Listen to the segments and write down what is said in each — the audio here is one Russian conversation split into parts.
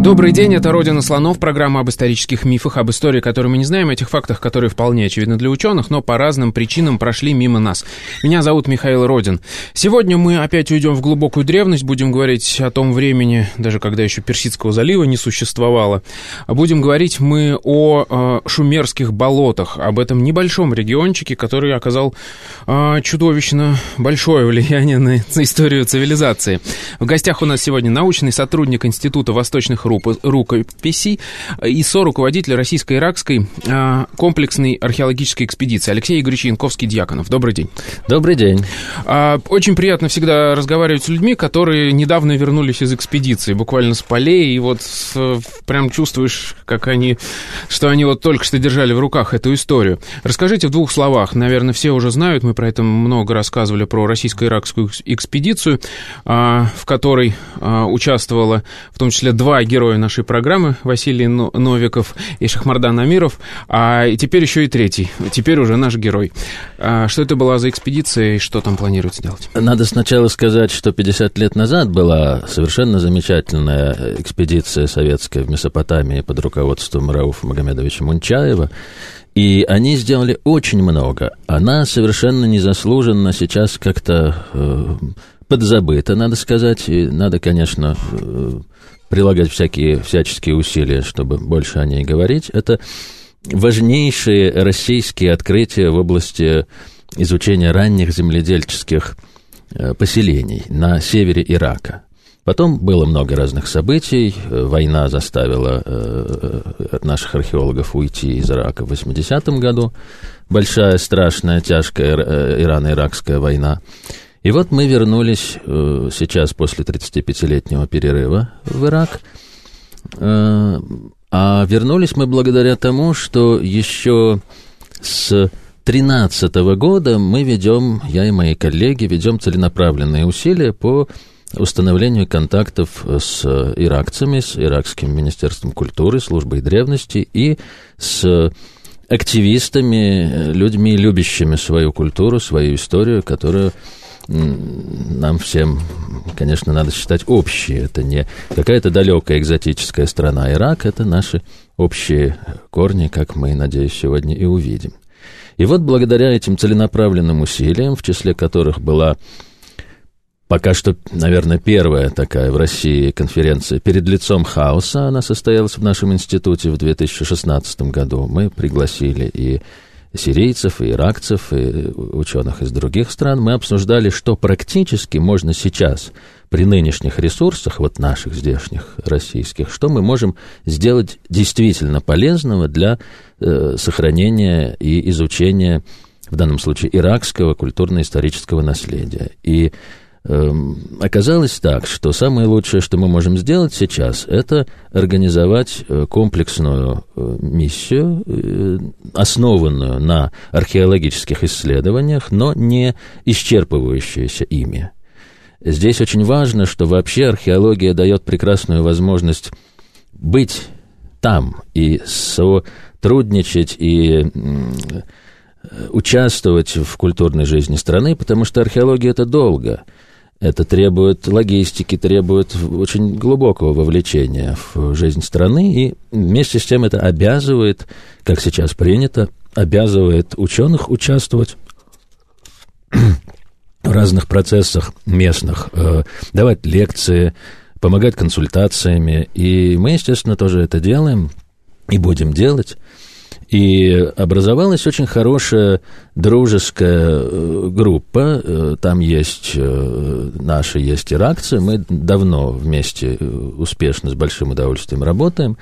Добрый день, это «Родина слонов», программа об исторических мифах, об истории, которую мы не знаем, этих фактах, которые вполне очевидны для ученых, но по разным причинам прошли мимо нас. Меня зовут Михаил Родин. Сегодня мы опять уйдем в глубокую древность, будем говорить о том времени, даже когда еще Персидского залива не существовало. Будем говорить мы о э, шумерских болотах, об этом небольшом региончике, который оказал э, чудовищно большое влияние на, на историю цивилизации. В гостях у нас сегодня научный сотрудник Института восточных рукописей и со-руководитель российско-иракской а, комплексной археологической экспедиции Алексей Игоревич Янковский-Дьяконов. Добрый день. Добрый день. А, очень приятно всегда разговаривать с людьми, которые недавно вернулись из экспедиции, буквально с полей, и вот прям чувствуешь, как они, что они вот только что держали в руках эту историю. Расскажите в двух словах, наверное, все уже знают, мы про это много рассказывали, про российско-иракскую экспедицию, а, в которой участвовало в том числе два героя герои нашей программы, Василий Новиков и Шахмардан Амиров, а и теперь еще и третий, теперь уже наш герой. А что это была за экспедиция и что там планируется делать? Надо сначала сказать, что 50 лет назад была совершенно замечательная экспедиция советская в Месопотамии под руководством Рауфа Магомедовича Мунчаева, и они сделали очень много. Она совершенно незаслуженно сейчас как-то э, подзабыта, надо сказать. И надо, конечно, э, прилагать всякие, всяческие усилия, чтобы больше о ней говорить. Это важнейшие российские открытия в области изучения ранних земледельческих э, поселений на севере Ирака. Потом было много разных событий. Война заставила э, наших археологов уйти из Ирака в 80-м году. Большая, страшная, тяжкая э, Ирано-Иракская война. И вот мы вернулись э, сейчас после 35-летнего перерыва в Ирак. Э, а вернулись мы благодаря тому, что еще с 2013 года мы ведем, я и мои коллеги, ведем целенаправленные усилия по установлению контактов с иракцами, с Иракским министерством культуры, службой древности и с активистами, людьми, любящими свою культуру, свою историю, которую нам всем, конечно, надо считать общие. Это не какая-то далекая экзотическая страна. Ирак — это наши общие корни, как мы, надеюсь, сегодня и увидим. И вот благодаря этим целенаправленным усилиям, в числе которых была пока что, наверное, первая такая в России конференция «Перед лицом хаоса», она состоялась в нашем институте в 2016 году. Мы пригласили и сирийцев, и иракцев, и ученых из других стран, мы обсуждали, что практически можно сейчас при нынешних ресурсах, вот наших здешних, российских, что мы можем сделать действительно полезного для э, сохранения и изучения, в данном случае, иракского культурно-исторического наследия. И оказалось так, что самое лучшее, что мы можем сделать сейчас, это организовать э, комплексную э, миссию, э, основанную на археологических исследованиях, но не исчерпывающуюся ими. Здесь очень важно, что вообще археология дает прекрасную возможность быть там и сотрудничать и участвовать в культурной жизни страны, потому что археология это долго – это требует логистики, требует очень глубокого вовлечения в жизнь страны, и вместе с тем это обязывает, как сейчас принято, обязывает ученых участвовать в разных процессах местных, э, давать лекции, помогать консультациями. И мы, естественно, тоже это делаем и будем делать. И образовалась очень хорошая дружеская э, группа. Э, там есть э, наши, есть иракцы. Мы давно вместе успешно, с большим удовольствием работаем.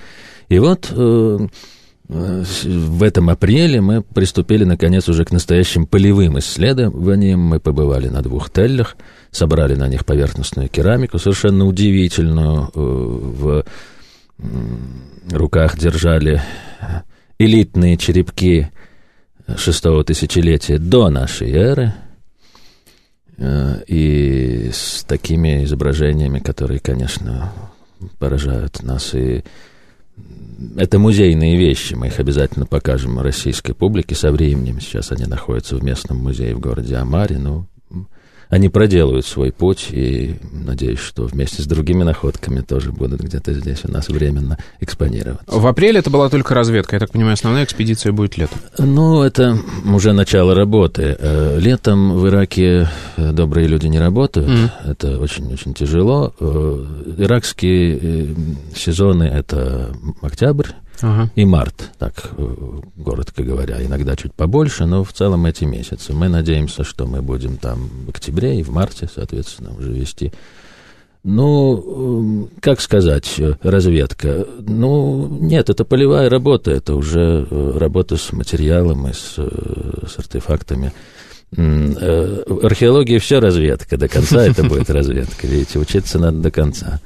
И вот в этом апреле мы приступили, наконец, уже к настоящим полевым исследованиям. Мы побывали на двух теллях, собрали на них поверхностную керамику, совершенно удивительную. В руках держали элитные черепки шестого тысячелетия до нашей эры, и с такими изображениями, которые, конечно, поражают нас. И это музейные вещи, мы их обязательно покажем российской публике со временем. Сейчас они находятся в местном музее в городе Амаре, ну, они проделают свой путь, и надеюсь, что вместе с другими находками тоже будут где-то здесь у нас временно экспонироваться. В апреле это была только разведка. Я так понимаю, основная экспедиция будет летом. Ну, это уже начало работы. Э, летом в Ираке э, добрые люди не работают. Mm. Это очень-очень тяжело. Э, иракские сезоны — это октябрь, ага. и март, так коротко говоря, иногда чуть побольше, но в целом эти месяцы. Мы надеемся, что мы будем там в октябре и в марте, соответственно, уже вести. Ну, как сказать, разведка? Ну, нет, это полевая работа, это уже работа с материалом и с, с артефактами. Э, археология все разведка, до конца это будет разведка, видите, учиться надо до конца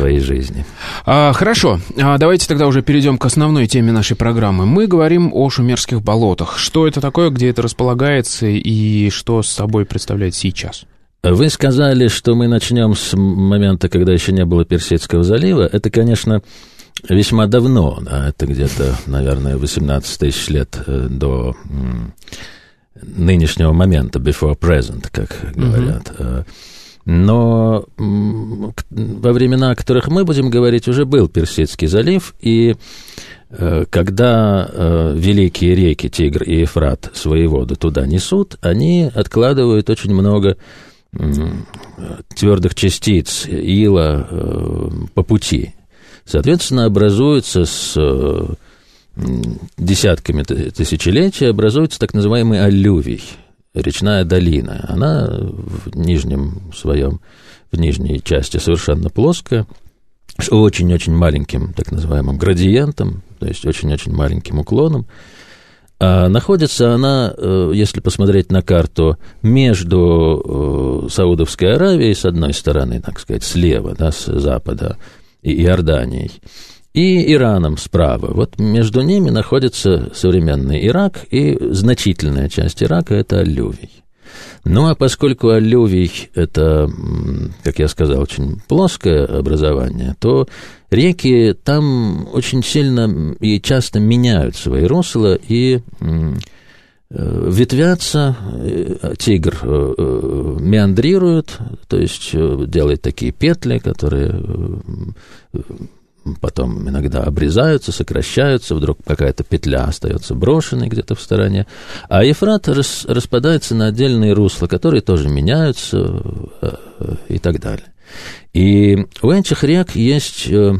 своей жизни. А, хорошо, а, давайте тогда уже перейдем к основной теме нашей программы. Мы говорим о шумерских болотах. Что это такое, где это располагается и что с собой представляет сейчас? Вы сказали, что мы начнем с момента, когда еще не было Персидского залива. Это, конечно, весьма давно, да, это где-то, наверное, 18 тысяч лет э, до нынешнего момента, before present, как говорят. Uh-huh. Но во времена, о которых мы будем говорить, уже был Персидский залив, и э, когда э, великие реки Тигр и Ефрат свои воды туда несут, они откладывают очень много твердых частиц ила э, по пути. Соответственно, образуется с десятками тысячелетий образуется так называемый аллювий – речная долина. Она в нижнем своем, в нижней части совершенно плоская, с очень-очень маленьким, так называемым, градиентом, то есть очень-очень маленьким уклоном. А находится она, э, если посмотреть на карту, между э, Саудовской Аравией, с одной стороны, так сказать, слева, да, с запада, и Иорданией, и Ираном справа. Вот между ними находится современный Ирак, и значительная часть Ирака – это аллювий. Ну, а поскольку аллювий – это, как я сказал, очень плоское образование, то реки там очень сильно и часто меняют свои русла и э, ветвятся, э, тигр э, меандрирует, то есть делает такие петли, которые потом иногда обрезаются, сокращаются, вдруг какая-то петля остается брошенной где-то в стороне. А Ефрат рас, распадается на отдельные русла, которые тоже меняются э, и так далее. И у этих рек есть э,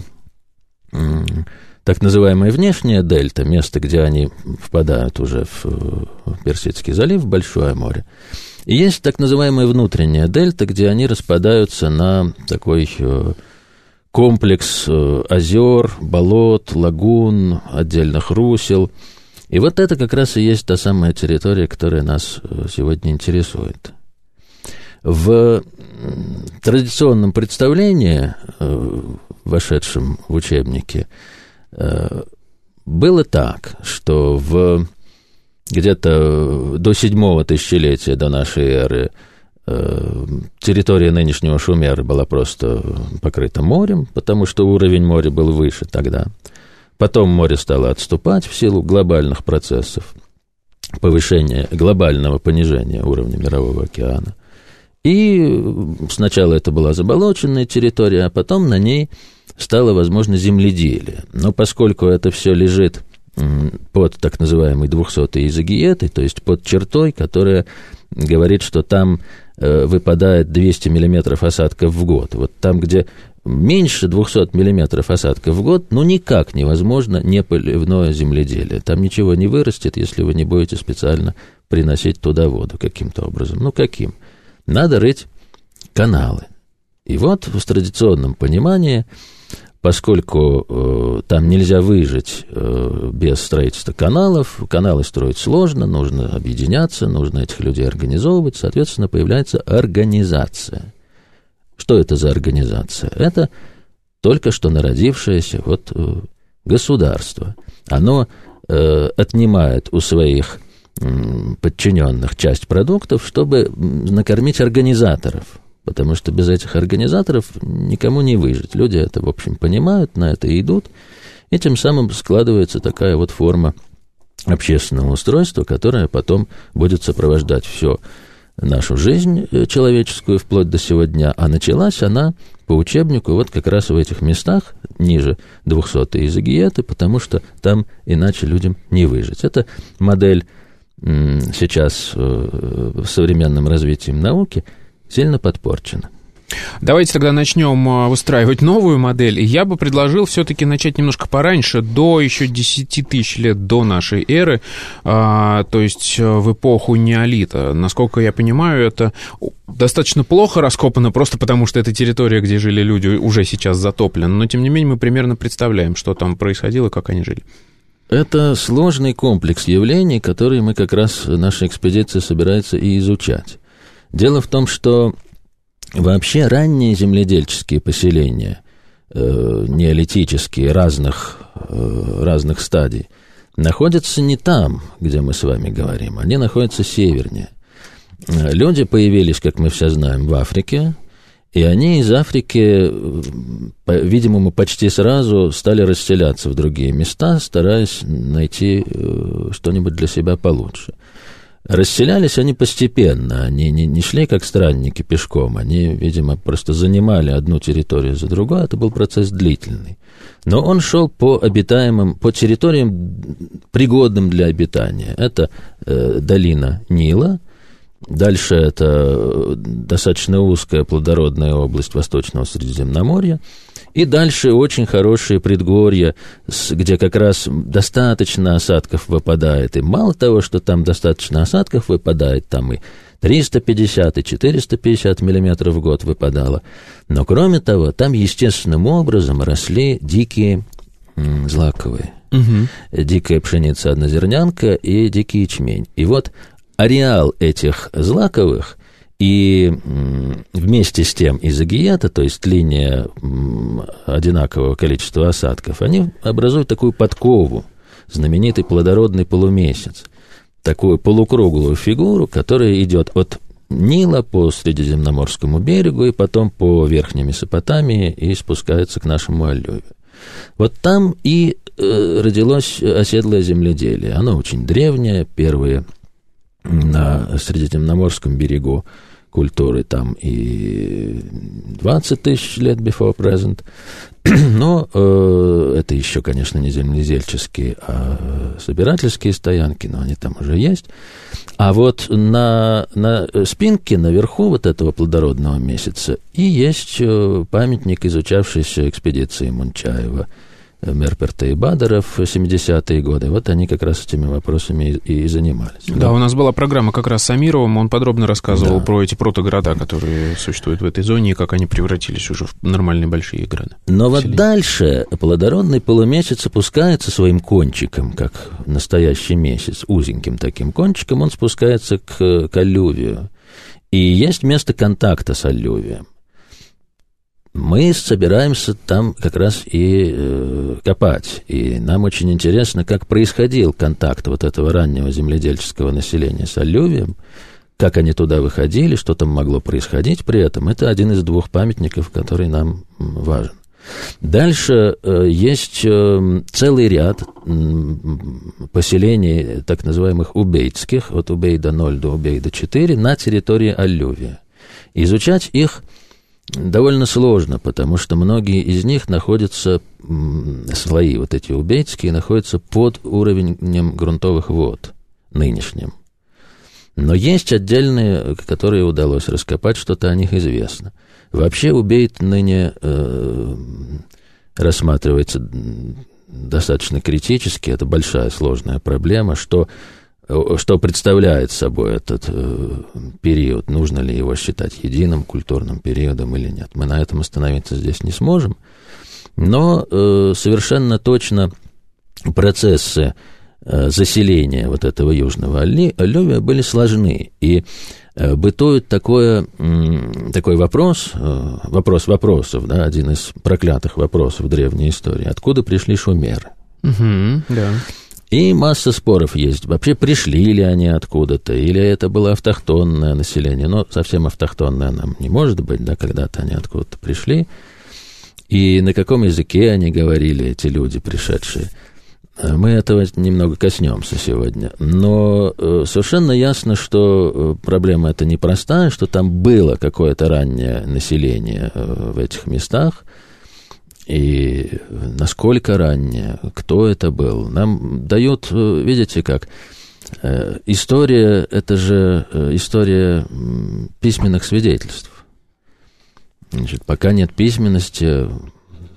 так называемая внешняя дельта, место, где они впадают уже в, Персидский залив, в Большое море. И есть так называемая внутренняя дельта, где они распадаются на такой э, комплекс э, озер, болот, лагун, отдельных русел. И вот это как раз и есть та самая территория, которая нас э, сегодня интересует. В традиционном представлении, э, вошедшем в учебники, было так, что в где-то до седьмого тысячелетия до нашей эры – территория нынешнего Шумера была просто покрыта морем, потому что уровень моря был выше тогда. Потом море стало отступать в силу глобальных процессов, повышения, глобального понижения уровня Мирового океана. И сначала это была заболоченная территория, а потом на ней стало возможно земледелие. Но поскольку это все лежит под так называемой 200-й изогиетой, то есть под чертой, которая говорит, что там Э, выпадает 200 миллиметров осадков в год. Вот там, где меньше 200 миллиметров осадков в год, ну, никак невозможно не поливное земледелие. Там ничего не вырастет, если вы не будете специально приносить туда воду каким-то образом. Ну, каким? Надо рыть каналы. И вот в традиционном понимании поскольку э, там нельзя выжить э, без строительства каналов, каналы строить сложно, нужно объединяться, нужно этих людей организовывать, соответственно, появляется организация. Что это за организация? Это только что народившееся вот, э, государство. Оно э, отнимает у своих подчиненных часть продуктов, чтобы накормить организаторов. Потому что без этих организаторов никому не выжить. Люди это, в общем, понимают, на это идут. И тем самым складывается такая вот форма общественного устройства, которое потом будет сопровождать все нашу жизнь э, человеческую вплоть до сегодня, а началась она по учебнику вот как раз в этих местах, ниже 200 из Агиеты, потому что там иначе людям не выжить. Это модель сейчас э, в современном развитии науки сильно подпорчена. Давайте тогда начнем а, выстраивать новую модель. И я бы предложил все-таки начать немножко пораньше, до еще 10 тысяч лет до нашей эры, а, то есть э, в эпоху неолита. Насколько я понимаю, это достаточно плохо раскопано, просто потому что эта территория, где жили люди, уже сейчас затоплена. Но, тем не менее, мы примерно представляем, что там происходило, как они жили. Это сложный комплекс явлений, которые мы как раз, наша экспедиция собирается и изучать. Дело в том, что Вообще ранние земледельческие поселения, э, неолитические, разных, э, разных стадий, находятся не там, где мы с вами говорим, они находятся севернее. Э, люди появились, как мы все знаем, в Африке, и они из Африки, по-видимому, почти сразу стали расселяться в другие места, стараясь найти э, что-нибудь для себя получше. Расселялись они постепенно, они не, не шли как странники пешком, они, видимо, просто занимали одну территорию за другой, это был процесс длительный. Но он шел по обитаемым, по территориям, пригодным для обитания. Это э, долина Нила, дальше это э, достаточно узкая плодородная область Восточного Средиземноморья, и дальше очень хорошие предгорья, где как раз достаточно осадков выпадает. И мало того, что там достаточно осадков выпадает, там и 350 и 450 миллиметров в год выпадало. Но кроме того, там естественным образом росли дикие злаковые. Угу. Дикая пшеница однозернянка и дикий ячмень. И вот ареал этих злаковых и вместе с тем изогията, то есть линия одинакового количества осадков, они образуют такую подкову, знаменитый плодородный полумесяц, такую полукруглую фигуру, которая идет от Нила по Средиземноморскому берегу и потом по Верхней Месопотамии и спускается к нашему Аллювию. Вот там и э, родилось оседлое земледелие. Оно очень древнее, первые на Средиземноморском берегу культуры там и 20 тысяч лет before present. Но э, это еще, конечно, не земледельческие, а собирательские стоянки, но они там уже есть. А вот на, на спинке наверху вот этого плодородного месяца и есть э, памятник, изучавшийся экспедицией Мунчаева – Мерперта и Бадера в 70-е годы. Вот они как раз этими вопросами и, и занимались. Да, да, у нас была программа как раз с Амировым, он подробно рассказывал да. про эти протогорода, которые существуют в этой зоне, и как они превратились уже в нормальные большие города. Но вот дальше плодородный полумесяц опускается своим кончиком, как настоящий месяц, узеньким таким кончиком, он спускается к, к аллювию. И есть место контакта с аллювием мы собираемся там как раз и э, копать. И нам очень интересно, как происходил контакт вот этого раннего земледельческого населения с аллювием, как они туда выходили, что там могло происходить при этом. Это один из двух памятников, который нам важен. Дальше э, есть э, целый ряд э, поселений, так называемых убейдских, от Убейда 0 до Убейда 4, на территории Аллювия. Изучать их довольно сложно, потому что многие из них находятся, слои вот эти убейские, находятся под уровнем грунтовых вод нынешним. Но есть отдельные, которые удалось раскопать, что-то о них известно. Вообще убейт ныне э, рассматривается достаточно критически, это большая сложная проблема, что что представляет собой этот э, период, нужно ли его считать единым культурным периодом или нет. Мы на этом остановиться здесь не сможем, но э, совершенно точно процессы э, заселения вот этого южного аллювия были сложны, и э, бытует такое, э, такой вопрос, э, вопрос вопросов, да, один из проклятых вопросов древней истории, откуда пришли шумеры. Угу, да. И масса споров есть. Вообще пришли ли они откуда-то, или это было автохтонное население. Но совсем автохтонное нам не может быть, да, когда-то они откуда-то пришли. И на каком языке они говорили, эти люди пришедшие. Мы этого немного коснемся сегодня. Но э, совершенно ясно, что э, проблема эта непростая, что там было какое-то раннее население э, в этих местах, и насколько раннее, кто это был. Нам дают, э, видите как, э, история, это же э, история письменных свидетельств. Значит, пока нет письменности,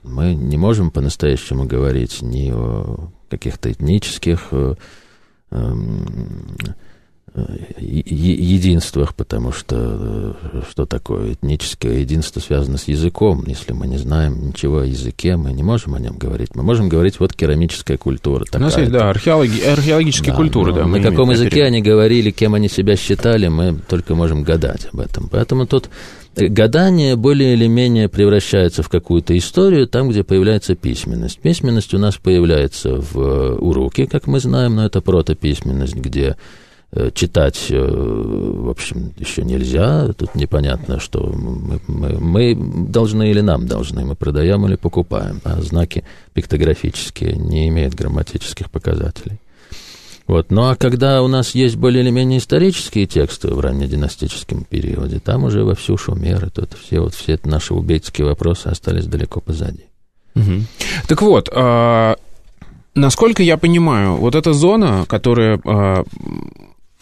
мы не можем по-настоящему говорить ни о каких-то этнических эм, единствах, потому что э, что такое этническое единство связано с языком. Если мы не знаем ничего о языке, мы не можем о нем говорить. Мы можем говорить, вот керамическая культура. У нас есть, да, археологи, археологические да, культуры. Да, на каком языке они говорили, кем они себя считали, мы только можем гадать об этом. Поэтому тут гадание более или менее превращается в какую-то историю там, где появляется письменность. Письменность у нас появляется в э, уроке, как мы знаем, но это протописьменность, где Э, читать, э, в общем, еще нельзя. Тут непонятно, что мы, мы, мы должны или нам должны, мы продаем или покупаем. А знаки пиктографические не имеют грамматических показателей. Вот. Ну а когда у нас есть более или менее исторические тексты в раннединастическом периоде, там уже во всю шумеры, тут все, вот, все наши убийцкие вопросы остались далеко позади. Угу. Так вот, а, насколько я понимаю, вот эта зона, которая а,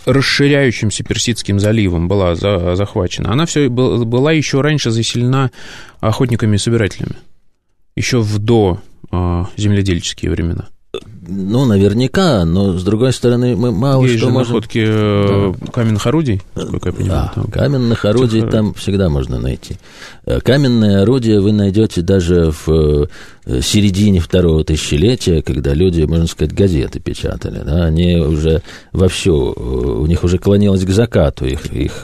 расширяющимся Персидским заливом была за, захвачена, она все был, была еще раньше заселена охотниками и собирателями, еще в до э, земледельческие времена. Ну, наверняка, но с другой стороны, мы мало Есть что же можем... находки э, да. каменных орудий, насколько я понимаю. Да, там. каменных орудий там всегда можно найти. Э, каменные орудия вы найдете даже в э, середине второго тысячелетия, когда люди, можно сказать, газеты печатали. Да? Они уже вовсю, у них уже клонилась к закату их, их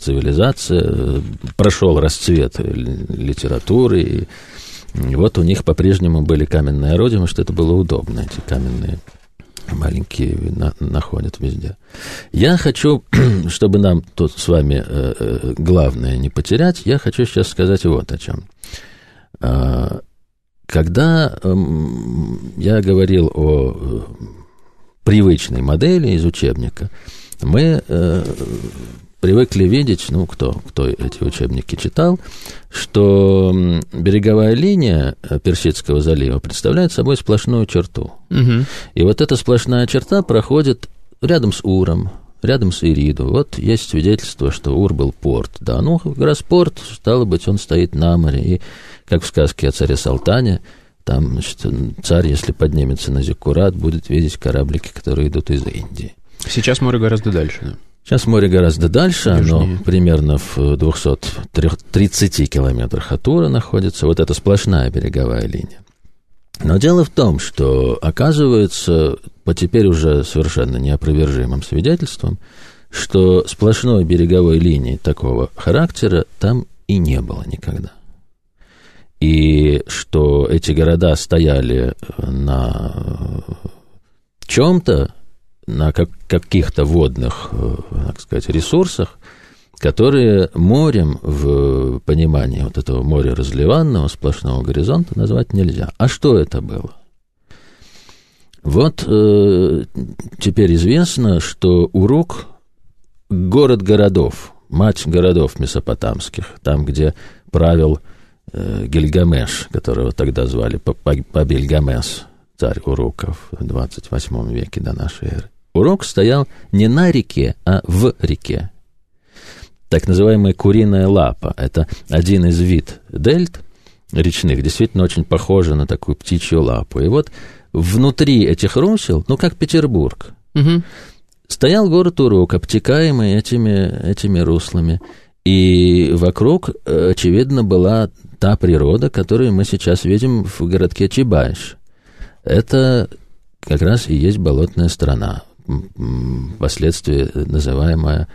цивилизация, прошел расцвет литературы и и вот у них по-прежнему были каменные орудия, что это было удобно, эти каменные маленькие на, находят везде. Я хочу, чтобы нам тут с вами э, э, главное не потерять, я хочу сейчас сказать вот о чем. Э, когда э, я говорил о э, привычной модели из учебника, мы э, привыкли видеть, ну, кто, кто эти учебники читал, что береговая линия э, Персидского залива представляет собой сплошную черту. Угу. И вот эта сплошная черта проходит рядом с Уром, рядом с Ириду. Вот есть свидетельство, что Ур был порт. Да, ну, раз порт, стало быть, он стоит на море. И, как в сказке о царе Салтане, там, значит, царь, если поднимется на Зиккурат, будет видеть кораблики, которые идут из Индии. Сейчас море гораздо дальше, да? Сейчас море гораздо дальше, Южнее. оно примерно в 230 километрах от Ура находится. Вот эта сплошная береговая линия. Но дело в том, что оказывается, по теперь уже совершенно неопровержимым свидетельством, что сплошной береговой линии такого характера там и не было никогда. И что эти города стояли на чем-то, на как, каких-то водных, э, так сказать, ресурсах, которые морем в понимании вот этого моря разливанного, сплошного горизонта назвать нельзя. А что это было? Вот э, теперь известно, что Урук – город городов, мать городов месопотамских, там, где правил э, Гильгамеш, которого тогда звали Пабильгамес, царь Уруков в 28 веке до нашей эры. Урок стоял не на реке, а в реке. Так называемая куриная лапа – это один из вид дельт речных, действительно очень похожа на такую птичью лапу. И вот внутри этих русел, ну, как Петербург, угу. стоял город Урок, обтекаемый этими, этими руслами. И вокруг, очевидно, была та природа, которую мы сейчас видим в городке Чебайш. Это как раз и есть болотная страна впоследствии называемая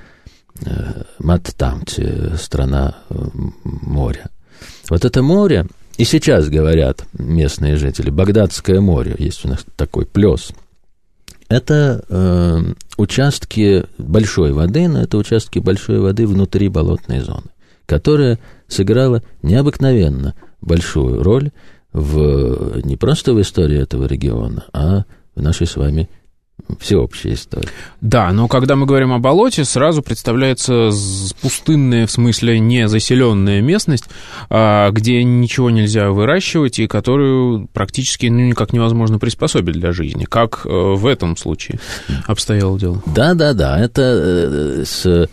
э, Маттамти, страна э, моря. Вот это море, и сейчас говорят местные жители, Багдадское море, есть у нас такой плес. Это э, участки большой воды, но это участки большой воды внутри болотной зоны, которая сыграла необыкновенно большую роль в, не просто в истории этого региона, а в нашей с вами всеобщая история. Да, но когда мы говорим о болоте, сразу представляется пустынная, в смысле не заселенная местность, а, где ничего нельзя выращивать и которую практически ну, никак невозможно приспособить для жизни. Как э, в этом случае обстояло дело? Да, да, да. Это э, с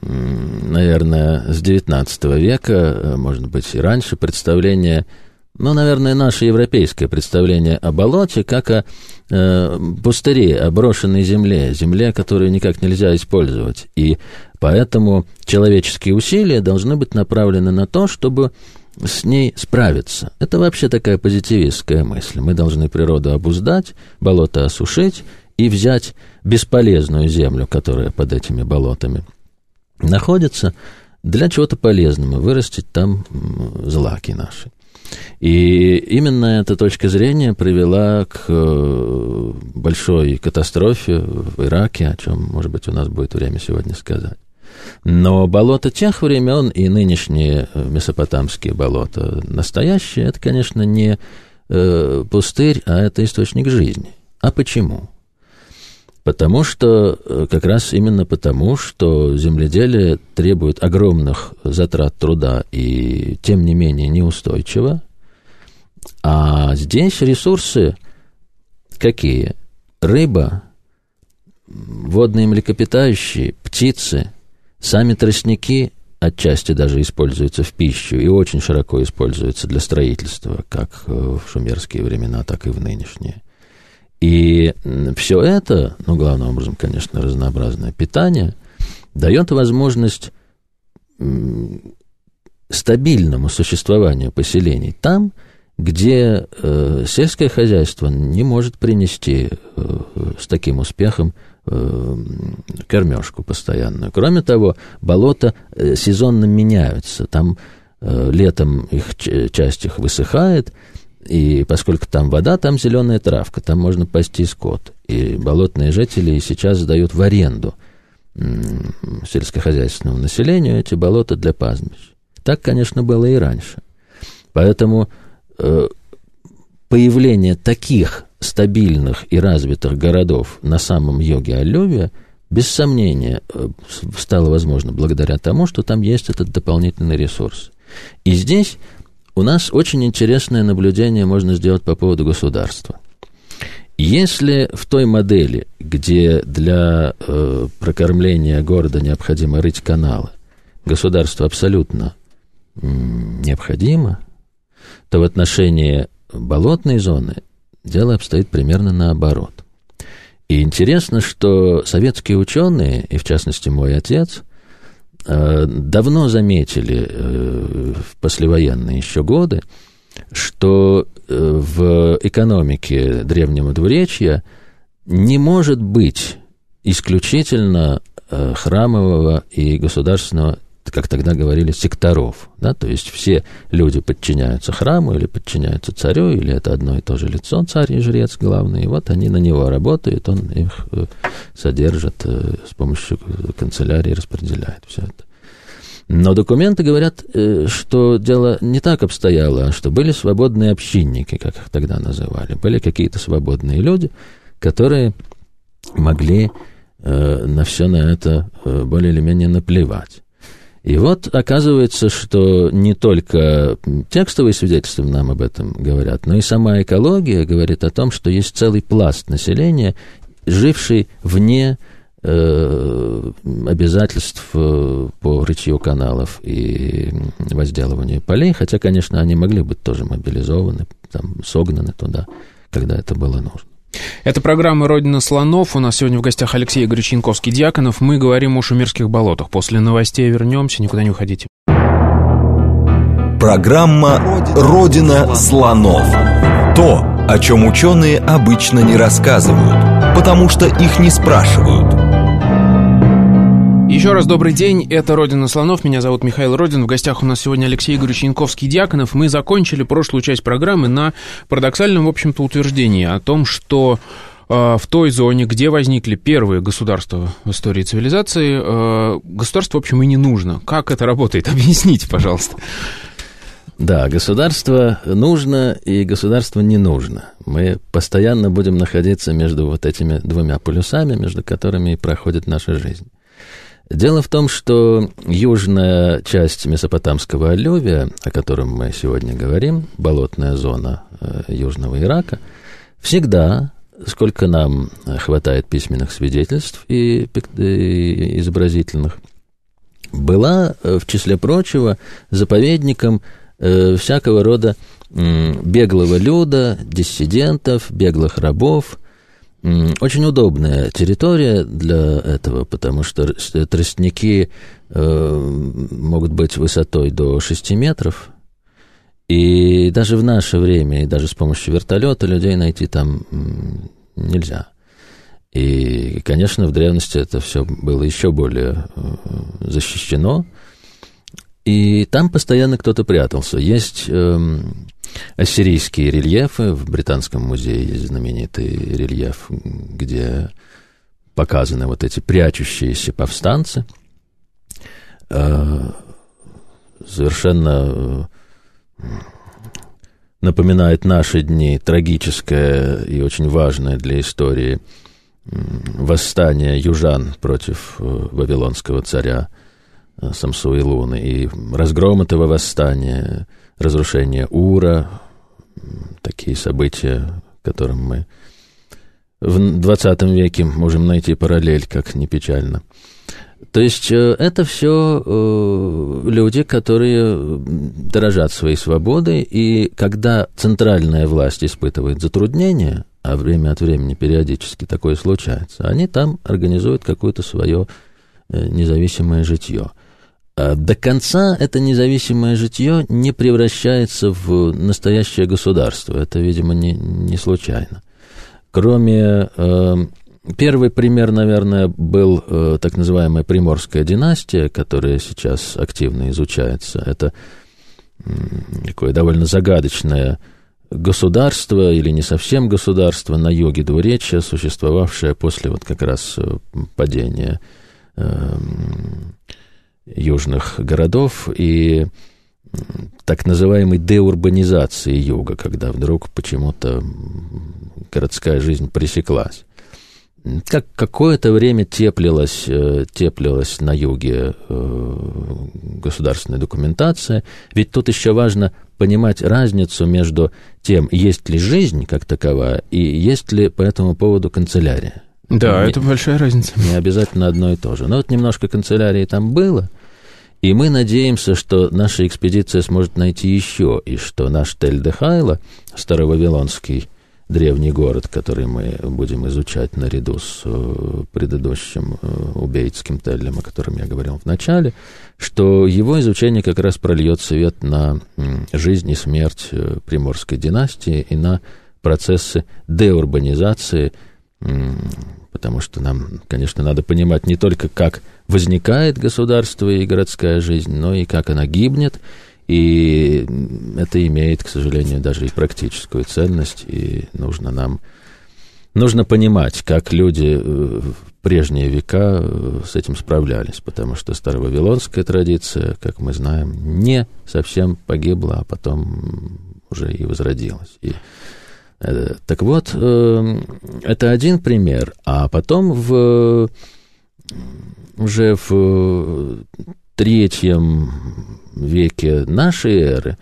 наверное, с XIX века, э, может быть, и раньше, представление ну, наверное, наше европейское представление о болоте как о э, пустыре, о брошенной земле, земле, которую никак нельзя использовать. И поэтому человеческие усилия должны быть направлены на то, чтобы с ней справиться. Это вообще такая позитивистская мысль. Мы должны природу обуздать, болото осушить и взять бесполезную землю, которая под этими болотами находится, для чего-то полезного, вырастить там злаки наши. И именно эта точка зрения привела к э, большой катастрофе в Ираке, о чем, может быть, у нас будет время сегодня сказать. Но болото тех времен и нынешние э, месопотамские болота настоящие, это, конечно, не э, пустырь, а это источник жизни. А почему? Потому что, э, как раз именно потому, что земледелие требует огромных затрат труда и, тем не менее, неустойчиво. А здесь ресурсы какие? Рыба, водные млекопитающие, птицы, сами тростники отчасти даже используются в пищу и очень широко используются для строительства, как в шумерские времена, так и в нынешние. И все это, ну, главным образом, конечно, разнообразное питание, дает возможность стабильному существованию поселений там, где э, сельское хозяйство не может принести э, с таким успехом э, кормежку постоянную. Кроме того, болота э, сезонно меняются. Там э, летом их часть их высыхает, и поскольку там вода, там зеленая травка, там можно пасти скот. И болотные жители сейчас сдают в аренду сельскохозяйственному населению эти болота для пастбищ. Так, конечно, было и раньше. Поэтому э, появление таких стабильных и развитых городов на самом юге Алювия, без сомнения, э, стало возможно благодаря тому, что там есть этот дополнительный ресурс. И здесь у нас очень интересное наблюдение можно сделать по поводу государства. Если в той модели, где для э, прокормления города необходимо рыть каналы, государство абсолютно м, необходимо, то в отношении болотной зоны дело обстоит примерно наоборот. И интересно, что советские ученые, и в частности мой отец, давно заметили э, в послевоенные еще годы, что э, в экономике древнего двуречья не может быть исключительно храмового и государственного, как тогда говорили, секторов. Да? То есть все люди подчиняются храму или подчиняются царю, или это одно и то же лицо, царь и жрец главный. И вот они на него работают, он их содержит с помощью канцелярии, распределяет все это. Но документы говорят, э, что дело не так обстояло, а что были свободные общинники, как их тогда называли. Были какие-то свободные люди, которые могли э, на все на это э, более или менее наплевать. И вот оказывается, что не только текстовые свидетельства нам об этом говорят, но и сама экология говорит о том, что есть целый пласт населения, живший вне Э, обязательств э, по рытью каналов и возделыванию полей, хотя, конечно, они могли быть тоже мобилизованы, там, согнаны туда, когда это было нужно. Это программа «Родина слонов». У нас сегодня в гостях Алексей Игоревич Янковский-Дьяконов. Мы говорим о шумерских болотах. После новостей вернемся, никуда не уходите. Программа «Родина слонов». То, о чем ученые обычно не рассказывают, потому что их не спрашивают – еще раз добрый день, это «Родина слонов», меня зовут Михаил Родин, в гостях у нас сегодня Алексей Игоревич Янковский-Дьяконов. Мы закончили прошлую часть программы на парадоксальном, в общем-то, утверждении о том, что в той зоне, где возникли первые государства в истории цивилизации, государство, в общем, и не нужно. Как это работает? Объясните, пожалуйста. Да, государство нужно и государство не нужно. Мы постоянно будем находиться между вот этими двумя полюсами, между которыми и проходит наша жизнь. Дело в том, что южная часть месопотамского аллювия, о котором мы сегодня говорим, болотная зона э, южного Ирака, всегда, сколько нам хватает письменных свидетельств и, и изобразительных, была, э, в числе прочего, заповедником э, всякого рода э, беглого люда, диссидентов, беглых рабов – очень удобная территория для этого, потому что тростники э, могут быть высотой до 6 метров, и даже в наше время, и даже с помощью вертолета людей найти там нельзя. И, конечно, в древности это все было еще более э, защищено, и там постоянно кто-то прятался. Есть эм, ассирийские рельефы. В Британском музее есть знаменитый рельеф, где показаны вот эти прячущиеся повстанцы. Э, совершенно э, напоминает наши дни трагическое и очень важное для истории восстание южан против э, вавилонского царя Самсуилуны и разгром этого восстания, разрушение Ура, такие события, которым мы в 20 веке можем найти параллель, как не печально. То есть э, это все э, люди, которые дорожат своей свободой, и когда центральная власть испытывает затруднения, а время от времени периодически такое случается, они там организуют какое-то свое э, независимое житье. А до конца это независимое житье не превращается в настоящее государство. Это, видимо, не, не случайно. Кроме... Э, первый пример, наверное, был э, так называемая Приморская династия, которая сейчас активно изучается. Это э, такое довольно загадочное государство или не совсем государство на юге двуречья, существовавшее после вот как раз э, падения э, южных городов и так называемой деурбанизации юга, когда вдруг почему-то городская жизнь пресеклась. Как какое-то время теплилась, э, теплилась на юге э, государственная документация, ведь тут еще важно понимать разницу между тем, есть ли жизнь как таковая, и есть ли по этому поводу канцелярия. Да, не, это большая разница. Не обязательно одно и то же. Но вот немножко канцелярии там было, и мы надеемся, что наша экспедиция сможет найти еще, и что наш Тель-де-Хайло, старовавилонский древний город, который мы будем изучать наряду с э, предыдущим э, убейцким Теллем, о котором я говорил в начале, что его изучение как раз прольет свет на жизнь и смерть э, приморской династии и на процессы деурбанизации потому что нам, конечно, надо понимать не только, как возникает государство и городская жизнь, но и как она гибнет, и это имеет, к сожалению, даже и практическую ценность, и нужно нам, нужно понимать, как люди э, в прежние века э, с этим справлялись, потому что старовавилонская традиция, как мы знаем, не совсем погибла, а потом уже и возродилась. И Э, так вот, э, это один пример. А потом в, уже в третьем веке нашей эры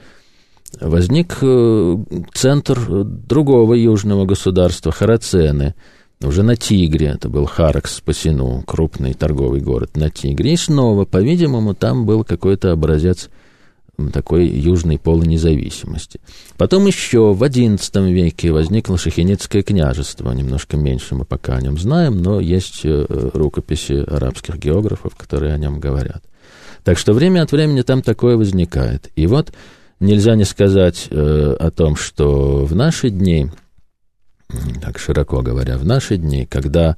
возник э, центр другого южного государства, Харацены, уже на Тигре, это был Харакс по Сину, крупный торговый город на Тигре, и снова, по-видимому, там был какой-то образец такой южной полунезависимости. Потом еще в XI веке возникло Шахинецкое княжество, немножко меньше мы пока о нем знаем, но есть э, рукописи арабских географов, которые о нем говорят. Так что время от времени там такое возникает. И вот нельзя не сказать э, о том, что в наши дни, так широко говоря, в наши дни, когда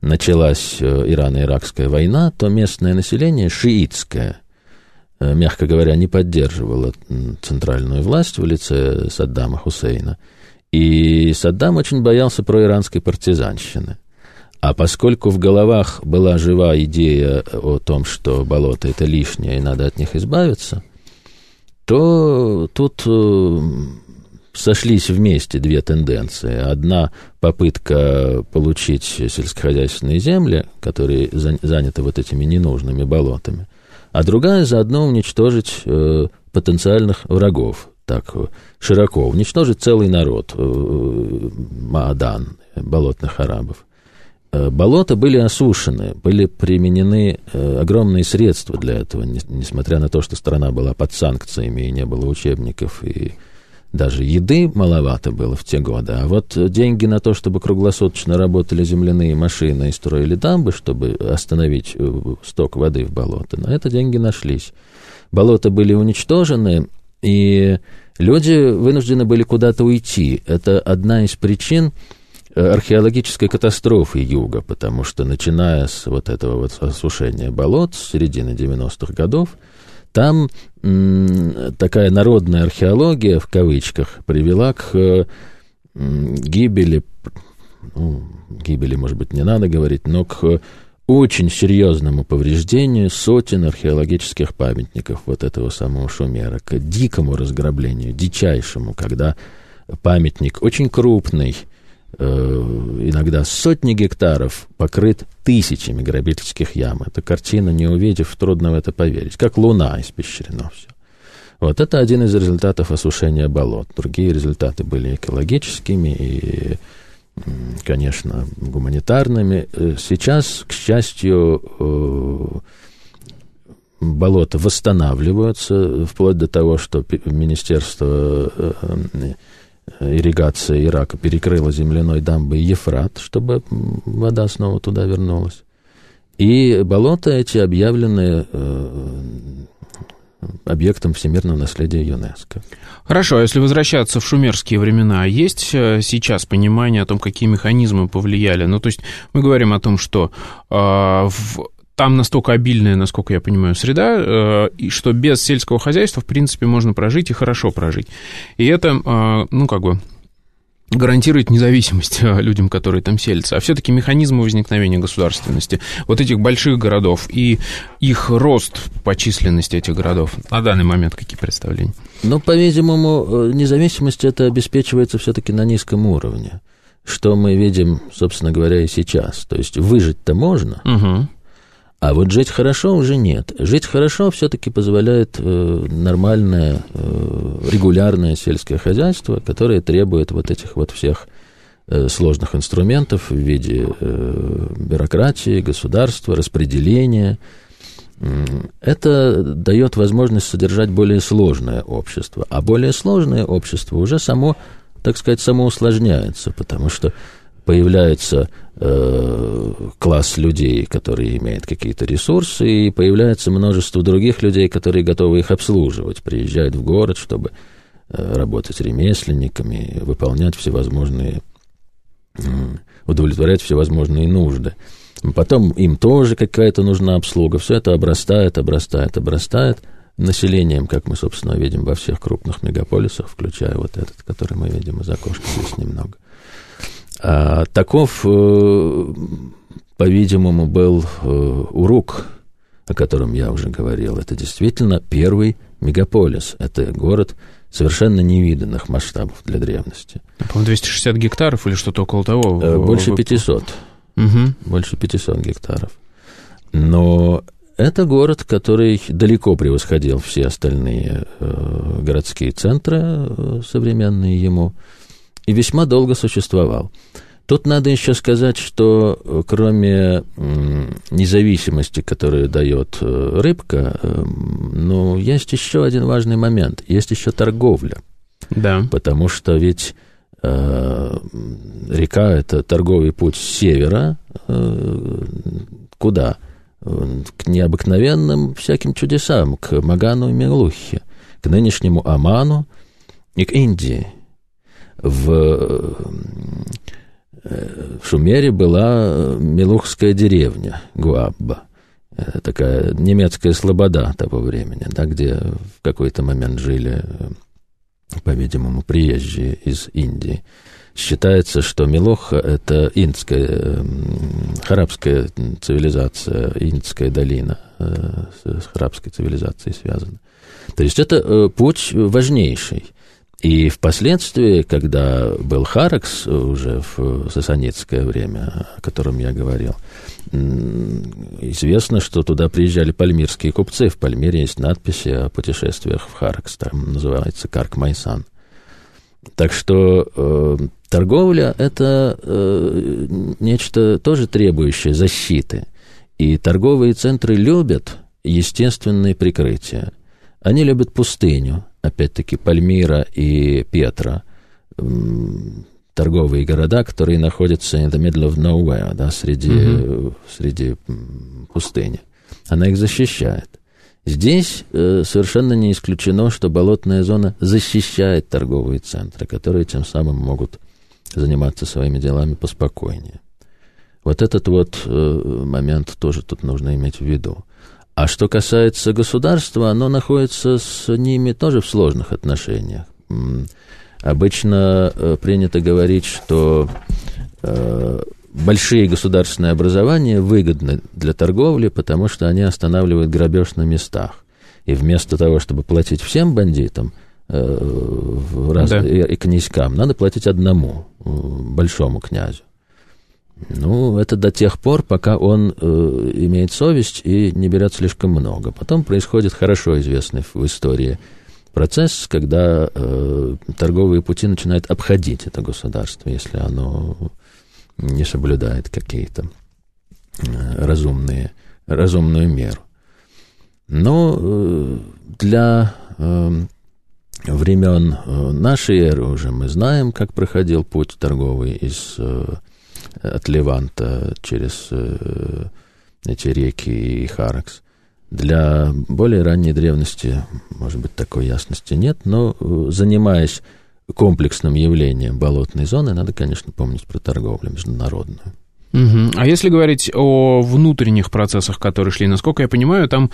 началась э, Ирано-Иракская война, то местное население шиитское – мягко говоря, не поддерживала центральную власть в лице Саддама Хусейна. И Саддам очень боялся проиранской партизанщины. А поскольку в головах была жива идея о том, что болото это лишнее и надо от них избавиться, то тут э, сошлись вместе две тенденции. Одна попытка получить сельскохозяйственные земли, которые заняты вот этими ненужными болотами, а другая заодно уничтожить э, потенциальных врагов, так широко, уничтожить целый народ, э, Маадан, болотных арабов. Э, болота были осушены, были применены э, огромные средства для этого, несмотря на то, что страна была под санкциями и не было учебников, и даже еды маловато было в те годы. А вот деньги на то, чтобы круглосуточно работали земляные машины и строили дамбы, чтобы остановить э, сток воды в болото, на это деньги нашлись. Болота были уничтожены, и люди вынуждены были куда-то уйти. Это одна из причин, Э, археологической катастрофы юга, потому что начиная с вот этого вот осушения болот с середины 90-х годов, там такая народная археология, в кавычках, привела к м, гибели, ну, гибели, может быть, не надо говорить, но к очень серьезному повреждению сотен археологических памятников вот этого самого Шумера, к дикому разграблению, дичайшему, когда памятник очень крупный, Э, иногда сотни гектаров покрыт тысячами грабительских ям. Эта картина, не увидев, трудно в это поверить. Как луна испещрено все. Вот это один из результатов осушения болот. Другие результаты были экологическими и, конечно, гуманитарными. Э, сейчас, к счастью, э, болота восстанавливаются, вплоть до того, что Министерство ирригация Ирака перекрыла земляной дамбой Ефрат, чтобы вода снова туда вернулась. И болота эти объявлены э, объектом всемирного наследия ЮНЕСКО. Хорошо, а если возвращаться в шумерские времена, есть э, сейчас понимание о том, какие механизмы повлияли? Ну, то есть мы говорим о том, что э, в там настолько обильная, насколько я понимаю, среда, э, и что без сельского хозяйства, в принципе, можно прожить и хорошо прожить. И это, э, ну, как бы гарантирует независимость э, людям, которые там селятся, а все-таки механизмы возникновения государственности вот этих больших городов и их рост по численности этих городов на данный момент какие представления? Ну, по-видимому, независимость это обеспечивается все-таки на низком уровне, что мы видим, собственно говоря, и сейчас. То есть выжить-то можно, угу а вот жить хорошо уже нет. Жить хорошо все-таки позволяет э, нормальное, э, регулярное сельское хозяйство, которое требует вот этих вот всех э, сложных инструментов в виде э, бюрократии, государства, распределения. Это дает возможность содержать более сложное общество. А более сложное общество уже само, так сказать, само усложняется, потому что появляется э, класс людей, которые имеют какие-то ресурсы, и появляется множество других людей, которые готовы их обслуживать, приезжают в город, чтобы э, работать ремесленниками, выполнять всевозможные, удовлетворять всевозможные нужды. Потом им тоже какая-то нужна обслуга. Все это обрастает, обрастает, обрастает населением, как мы, собственно, видим во всех крупных мегаполисах, включая вот этот, который мы видим из окошка здесь немного. А, таков, э, по-видимому, был э, Урук, о котором я уже говорил. Это действительно первый мегаполис. Это город совершенно невиданных масштабов для древности. По-моему, 260 гектаров или что-то около того? Э, больше 500. Угу. Больше 500 гектаров. Но это город, который далеко превосходил все остальные городские центры, современные ему и весьма долго существовал. Тут надо еще сказать, что э, кроме независимости, которую дает э, рыбка, э, ну, есть еще один важный момент. Есть еще торговля. Да. Потому что ведь э, река это торговый путь с севера. Э, куда? К необыкновенным всяким чудесам, к Магану и Мелухе, к нынешнему Аману и к Индии в, в Шумере была Милухская деревня Гуабба, э, такая немецкая слобода того времени, да, где в какой-то момент жили по-видимому, приезжие из Индии. Считается, что Милоха — это индская, харабская цивилизация, индская долина э, с харабской цивилизацией связана. То есть это э, путь важнейший. И впоследствии, когда был Харакс уже в сасанитское время, о котором я говорил, известно, что туда приезжали пальмирские купцы. В Пальмире есть надписи о путешествиях в Харакс, там называется Карк Майсан. Так что э, торговля – это э, нечто тоже требующее защиты. И торговые центры любят естественные прикрытия. Они любят пустыню, опять-таки, Пальмира и Петра, торговые города, которые находятся in the middle of nowhere, да, среди, mm-hmm. среди пустыни. Она их защищает. Здесь э, совершенно не исключено, что болотная зона защищает торговые центры, которые тем самым могут заниматься своими делами поспокойнее. Вот этот вот э, момент тоже тут нужно иметь в виду. А что касается государства, оно находится с ними тоже в сложных отношениях. Обычно э, принято говорить, что э, большие государственные образования выгодны для торговли, потому что они останавливают грабеж на местах. И вместо того, чтобы платить всем бандитам э, раз, да. и, и князькам, надо платить одному, большому князю. Ну, это до тех пор, пока он э, имеет совесть и не берет слишком много. Потом происходит хорошо известный в истории процесс, когда э, торговые пути начинают обходить это государство, если оно не соблюдает какие-то э, разумные, разумную меру. Но э, для э, времен э, нашей эры уже мы знаем, как проходил путь торговый из э, от Леванта через э, эти реки и Харакс. Для более ранней древности, может быть, такой ясности нет, но э, занимаясь комплексным явлением болотной зоны, надо, конечно, помнить про торговлю международную. Угу. А если говорить о внутренних процессах, которые шли, насколько я понимаю, там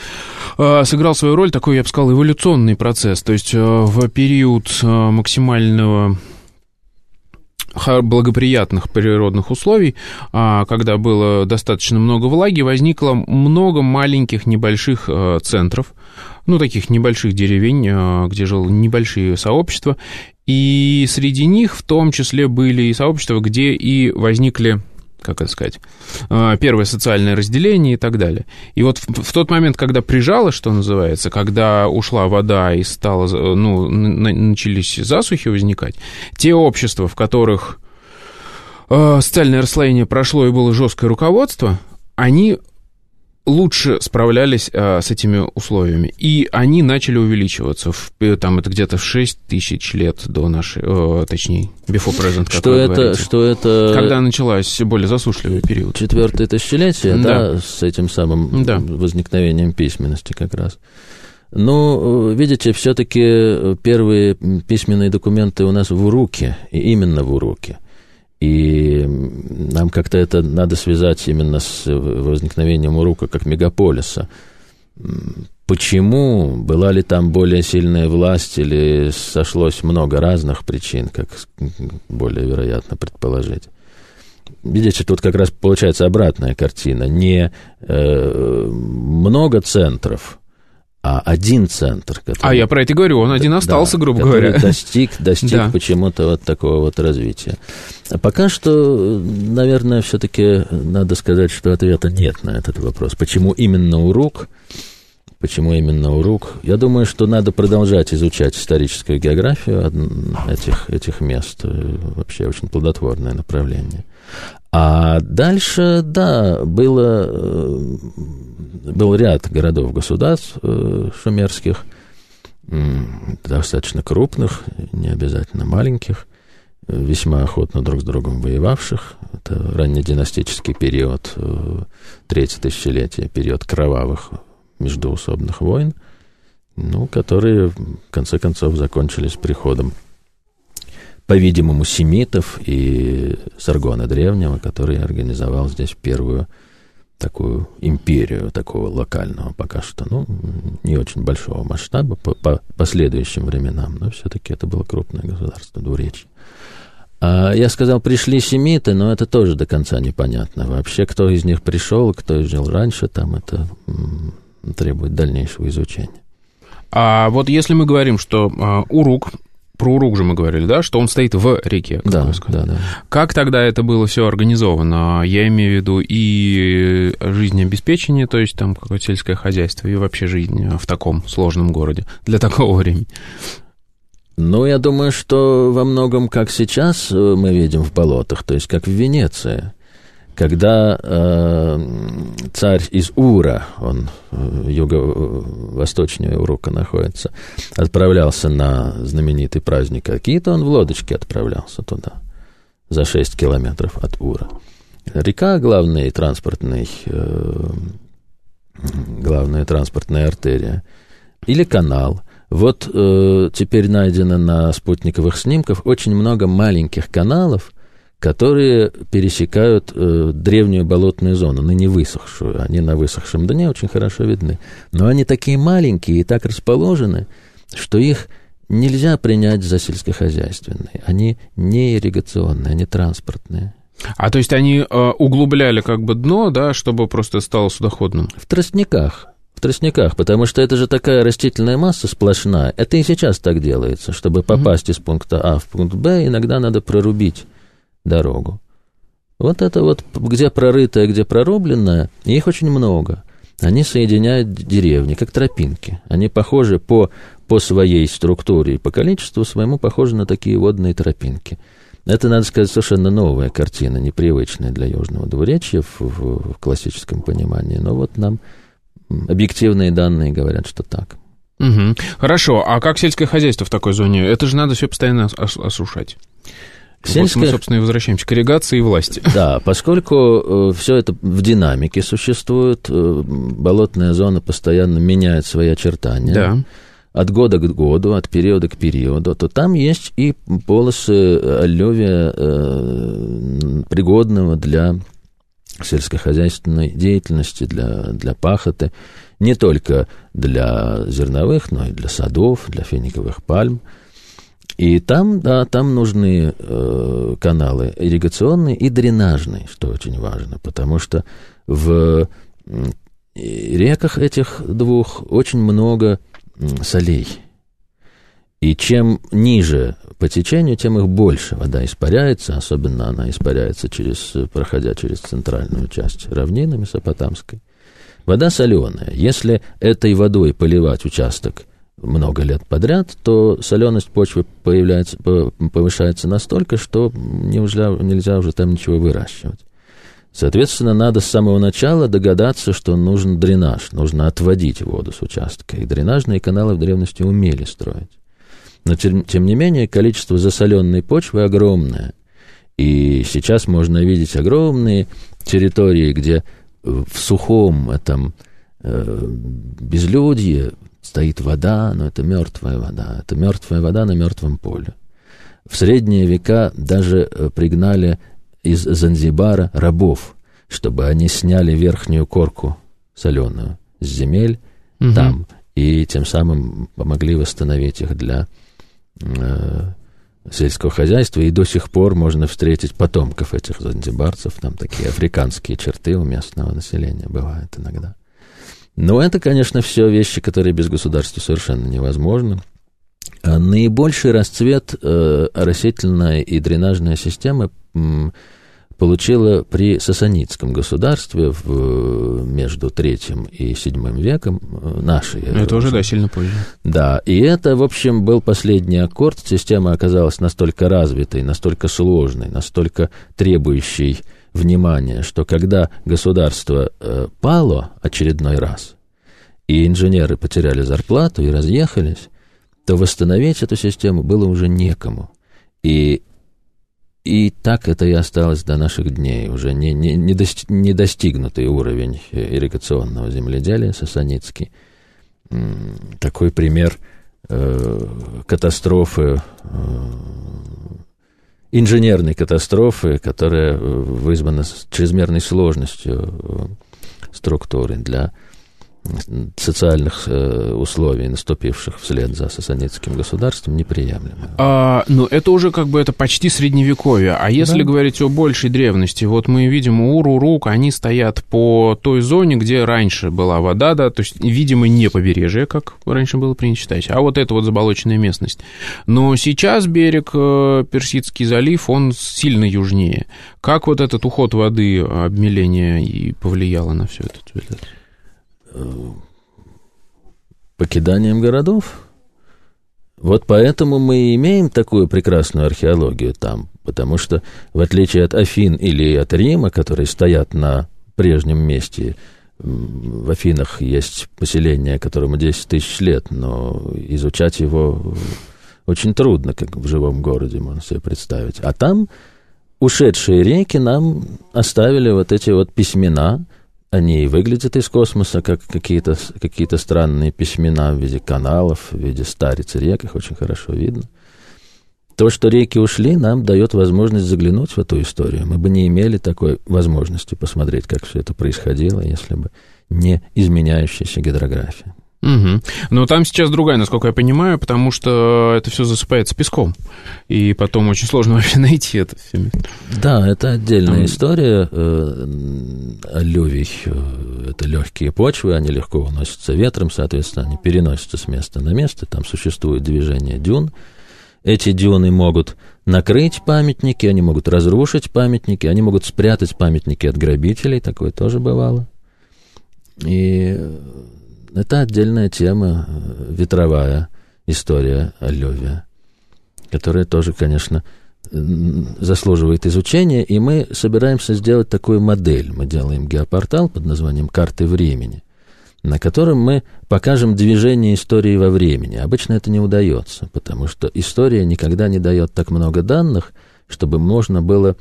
э, сыграл свою роль такой, я бы сказал, эволюционный процесс. То есть э, в период э, максимального благоприятных природных условий, а, когда было достаточно много влаги, возникло много маленьких небольших э, центров, ну, таких небольших деревень, э, где жило небольшие сообщества, и среди них в том числе были и сообщества, где и возникли как это сказать, а, первое социальное разделение и так далее. И вот в, в тот момент, когда прижало, что называется, когда ушла вода и стало, ну, начались засухи возникать, те общества, в которых э, социальное расслоение прошло и было жесткое руководство, они лучше справлялись а, с этими условиями. И они начали увеличиваться. В, там это где-то в 6 тысяч лет до нашей, о, точнее, before present, как что это, говорите. Что это... Когда началась более засушливый период. Четвертое тысячелетие, да, да с этим самым да. возникновением письменности как раз. Но, видите, все-таки первые письменные документы у нас в Уруке, и именно в Уруке. И нам как-то это надо связать именно с возникновением Урука как мегаполиса. Почему? Была ли там более сильная власть или сошлось много разных причин, как более вероятно предположить? Видите, тут как раз получается обратная картина. Не э, много центров, а один центр. Который, а я про это говорю, он один остался, да, грубо говоря. достиг, достиг да. почему-то вот такого вот развития. Пока что, наверное, все-таки надо сказать, что ответа нет на этот вопрос. Почему именно Урук? Почему именно Урук? Я думаю, что надо продолжать изучать историческую географию этих, этих мест. Вообще очень плодотворное направление. А дальше, да, было, э, был ряд городов-государств э, шумерских, достаточно крупных, не обязательно маленьких, весьма охотно друг с другом воевавших. Это раннединастический период, э, третье тысячелетие, период кровавых междуусобных войн, ну, которые, в конце концов, закончились приходом по-видимому, семитов и Саргона Древнего, который организовал здесь первую такую империю такого локального пока что, ну, не очень большого масштаба по, по последующим временам, но все-таки это было крупное государство, двуречье. А я сказал, пришли семиты, но это тоже до конца непонятно. Вообще, кто из них пришел, кто жил раньше, там это требует дальнейшего изучения. А вот если мы говорим, что а, Урук про Урук же мы говорили, да, что он стоит в реке. Да, да, да. Как тогда это было все организовано? Я имею в виду и жизнеобеспечение, то есть там какое-то сельское хозяйство, и вообще жизнь в таком сложном городе для такого времени. Ну, я думаю, что во многом, как сейчас э, мы видим в болотах, то есть как в Венеции когда э, царь из Ура, он э, юго-восточнее Урука находится, отправлялся на знаменитый праздник Акита, он в лодочке отправлялся туда, за 6 километров от Ура. Река главный транспортный, э, главная транспортная артерия, или канал. Вот э, теперь найдено на спутниковых снимках очень много маленьких каналов, которые пересекают э, древнюю болотную зону, ныне высохшую. Они на высохшем дне очень хорошо видны. Но они такие маленькие и так расположены, что их нельзя принять за сельскохозяйственные. Они не ирригационные, они транспортные. А то есть они э, углубляли как бы дно, да, чтобы просто стало судоходным? В тростниках. В тростниках, потому что это же такая растительная масса сплошная. Это и сейчас так делается. Чтобы попасть mm-hmm. из пункта А в пункт Б, иногда надо прорубить дорогу. Вот это вот, где прорытое, где прорубленное, их очень много. Они соединяют деревни, как тропинки. Они похожи по, по своей структуре и по количеству своему похожи на такие водные тропинки. Это, надо сказать, совершенно новая картина, непривычная для Южного двуречья в, в, в классическом понимании. Но вот нам объективные данные говорят, что так. Угу. Хорошо, а как сельское хозяйство в такой зоне? Это же надо все постоянно осушать. Сельское... Вот мы, собственно, и возвращаемся к ирригации и власти. Да, поскольку э, все это в динамике существует, э, болотная зона постоянно меняет свои очертания. Да. От года к году, от периода к периоду, то там есть и полосы аллювия, э, пригодного для сельскохозяйственной деятельности, для, для пахоты, не только для зерновых, но и для садов, для финиковых пальм. И там, да, там нужны э, каналы ирригационные и дренажные, что очень важно, потому что в реках этих двух очень много солей. И чем ниже по течению, тем их больше вода испаряется, особенно она испаряется, через, проходя через центральную часть равнины Месопотамской. Вода соленая. Если этой водой поливать участок много лет подряд, то соленость почвы появляется, повышается настолько, что нельзя, нельзя уже там ничего выращивать. Соответственно, надо с самого начала догадаться, что нужен дренаж, нужно отводить воду с участка. И дренажные каналы в древности умели строить. Но, тем, тем не менее, количество засоленной почвы огромное. И сейчас можно видеть огромные территории, где в сухом этом э, безлюдье стоит вода, но это мертвая вода. Это мертвая вода на мертвом поле. В средние века даже э, пригнали из Занзибара рабов, чтобы они сняли верхнюю корку соленую с земель угу. там, и тем самым помогли восстановить их для э, сельского хозяйства. И до сих пор можно встретить потомков этих занзибарцев. Там такие африканские черты у местного населения бывают иногда. Но это, конечно, все вещи, которые без государства совершенно невозможны. А наибольший расцвет э, растительная и дренажная система м, получила при сасанитском государстве в, между третьим и седьмым веком э, нашей. Это уже, да, сильно позже. Да, и это, в общем, был последний аккорд. Система оказалась настолько развитой, настолько сложной, настолько требующей внимание, что когда государство э, пало очередной раз, и инженеры потеряли зарплату и разъехались, то восстановить эту систему было уже некому. И, и так это и осталось до наших дней, уже не, не, не, дости, не достигнутый уровень ирригационного земледелия сасанитский. Такой пример э, катастрофы э, инженерной катастрофы, которая э, вызвана чрезмерной сложностью структуры, для социальных э, условий, наступивших вслед за сасанитским государством, неприемлемо. А, ну, это уже как бы это почти средневековье. А если да. говорить о большей древности, вот мы видим Урурук, они стоят по той зоне, где раньше была вода, да, то есть, видимо, не побережье, как раньше было принято считать, а вот это вот заболоченная местность. Но сейчас берег э, Персидский залив, он сильно южнее. Как вот этот уход воды, обмеление и повлияло на все это? Покиданием городов. Вот поэтому мы и имеем такую прекрасную археологию там, потому что, в отличие от Афин или от Рима, которые стоят на прежнем месте, в Афинах есть поселение, которому 10 тысяч лет, но изучать его очень трудно, как в живом городе, можно себе представить. А там ушедшие реки нам оставили вот эти вот письмена, они и выглядят из космоса, как какие-то какие странные письмена в виде каналов, в виде стариц рек, их очень хорошо видно. То, что реки ушли, нам дает возможность заглянуть в эту историю. Мы бы не имели такой возможности посмотреть, как все это происходило, если бы не изменяющаяся гидрография. Угу. Но там сейчас другая, насколько я понимаю, потому что это все засыпается песком. И потом очень сложно вообще найти это все. Да, это отдельная там... история. Э, алювий э, — это легкие почвы, они легко уносятся ветром, соответственно, они переносятся с места на место. Там существует движение дюн. Эти дюны могут накрыть памятники, они могут разрушить памятники, они могут спрятать памятники от грабителей, такое тоже бывало. И это отдельная тема, э, ветровая история Аллевия, которая тоже, конечно, заслуживает изучения, и мы собираемся сделать такую модель. Мы делаем геопортал под названием «Карты времени», на котором мы покажем движение истории во времени. Обычно это не удается, потому что история никогда не дает так много данных, чтобы можно было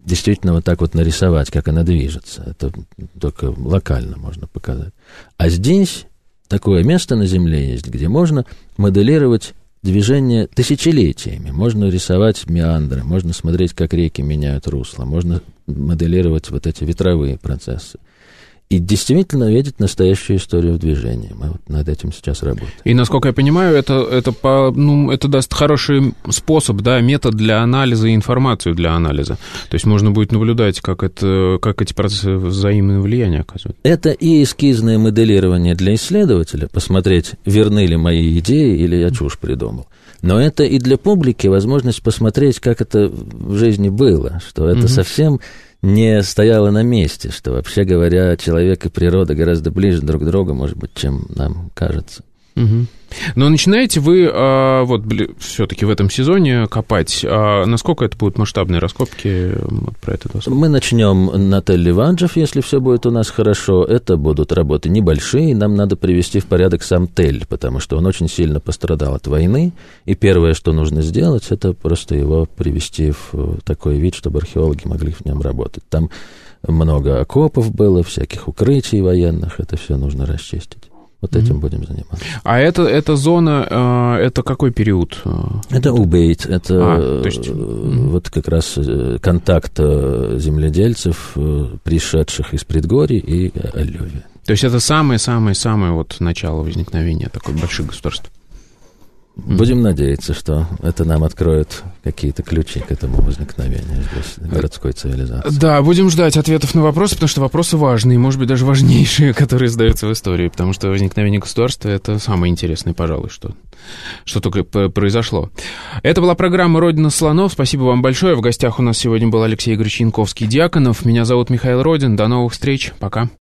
действительно вот так вот нарисовать, как она движется. Это только локально можно показать. А здесь такое место на Земле есть, где можно моделировать движение тысячелетиями. Можно рисовать меандры, можно смотреть, как реки меняют русло, можно моделировать вот эти ветровые процессы и действительно видеть настоящую историю в движении. Мы вот над этим сейчас работаем. И, насколько я понимаю, это, это, по, ну, это даст хороший способ, да, метод для анализа и информацию для анализа. То есть можно будет наблюдать, как, это, как эти процессы взаимное влияние оказывают. Это и эскизное моделирование для исследователя, посмотреть, верны ли мои идеи или я чушь придумал. Но это и для публики возможность посмотреть, как это в жизни было, что это угу. совсем не стояла на месте, что, вообще говоря, человек и природа гораздо ближе друг к другу, может быть, чем нам кажется. Угу. Но начинаете вы а, вот все-таки в этом сезоне копать. А насколько это будут масштабные раскопки? Вот про это Мы начнем на Тель-Ливанджев, если все будет у нас хорошо. Это будут работы небольшие. Нам надо привести в порядок сам Тель, потому что он очень сильно пострадал от войны. И первое, что нужно сделать, это просто его привести в такой вид, чтобы археологи могли в нем работать. Там много окопов было, всяких укрытий военных. Это все нужно расчистить. Вот этим mm-hmm. будем заниматься. А это, эта зона, э, это какой период? Это убейт, это а, есть... mm-hmm. вот как раз э, контакт земледельцев, пришедших из предгорий и Аллевия. То есть это самое-самое-самое вот начало возникновения такой больших государств? Будем надеяться, что это нам откроет какие-то ключи к этому возникновению здесь, городской цивилизации. Да, будем ждать ответов на вопросы, потому что вопросы важные, может быть, даже важнейшие, которые задаются в истории, потому что возникновение государства — это самое интересное, пожалуй, что, что только произошло. Это была программа «Родина слонов». Спасибо вам большое. В гостях у нас сегодня был Алексей Игоревич Янковский-Дьяконов. Меня зовут Михаил Родин. До новых встреч. Пока.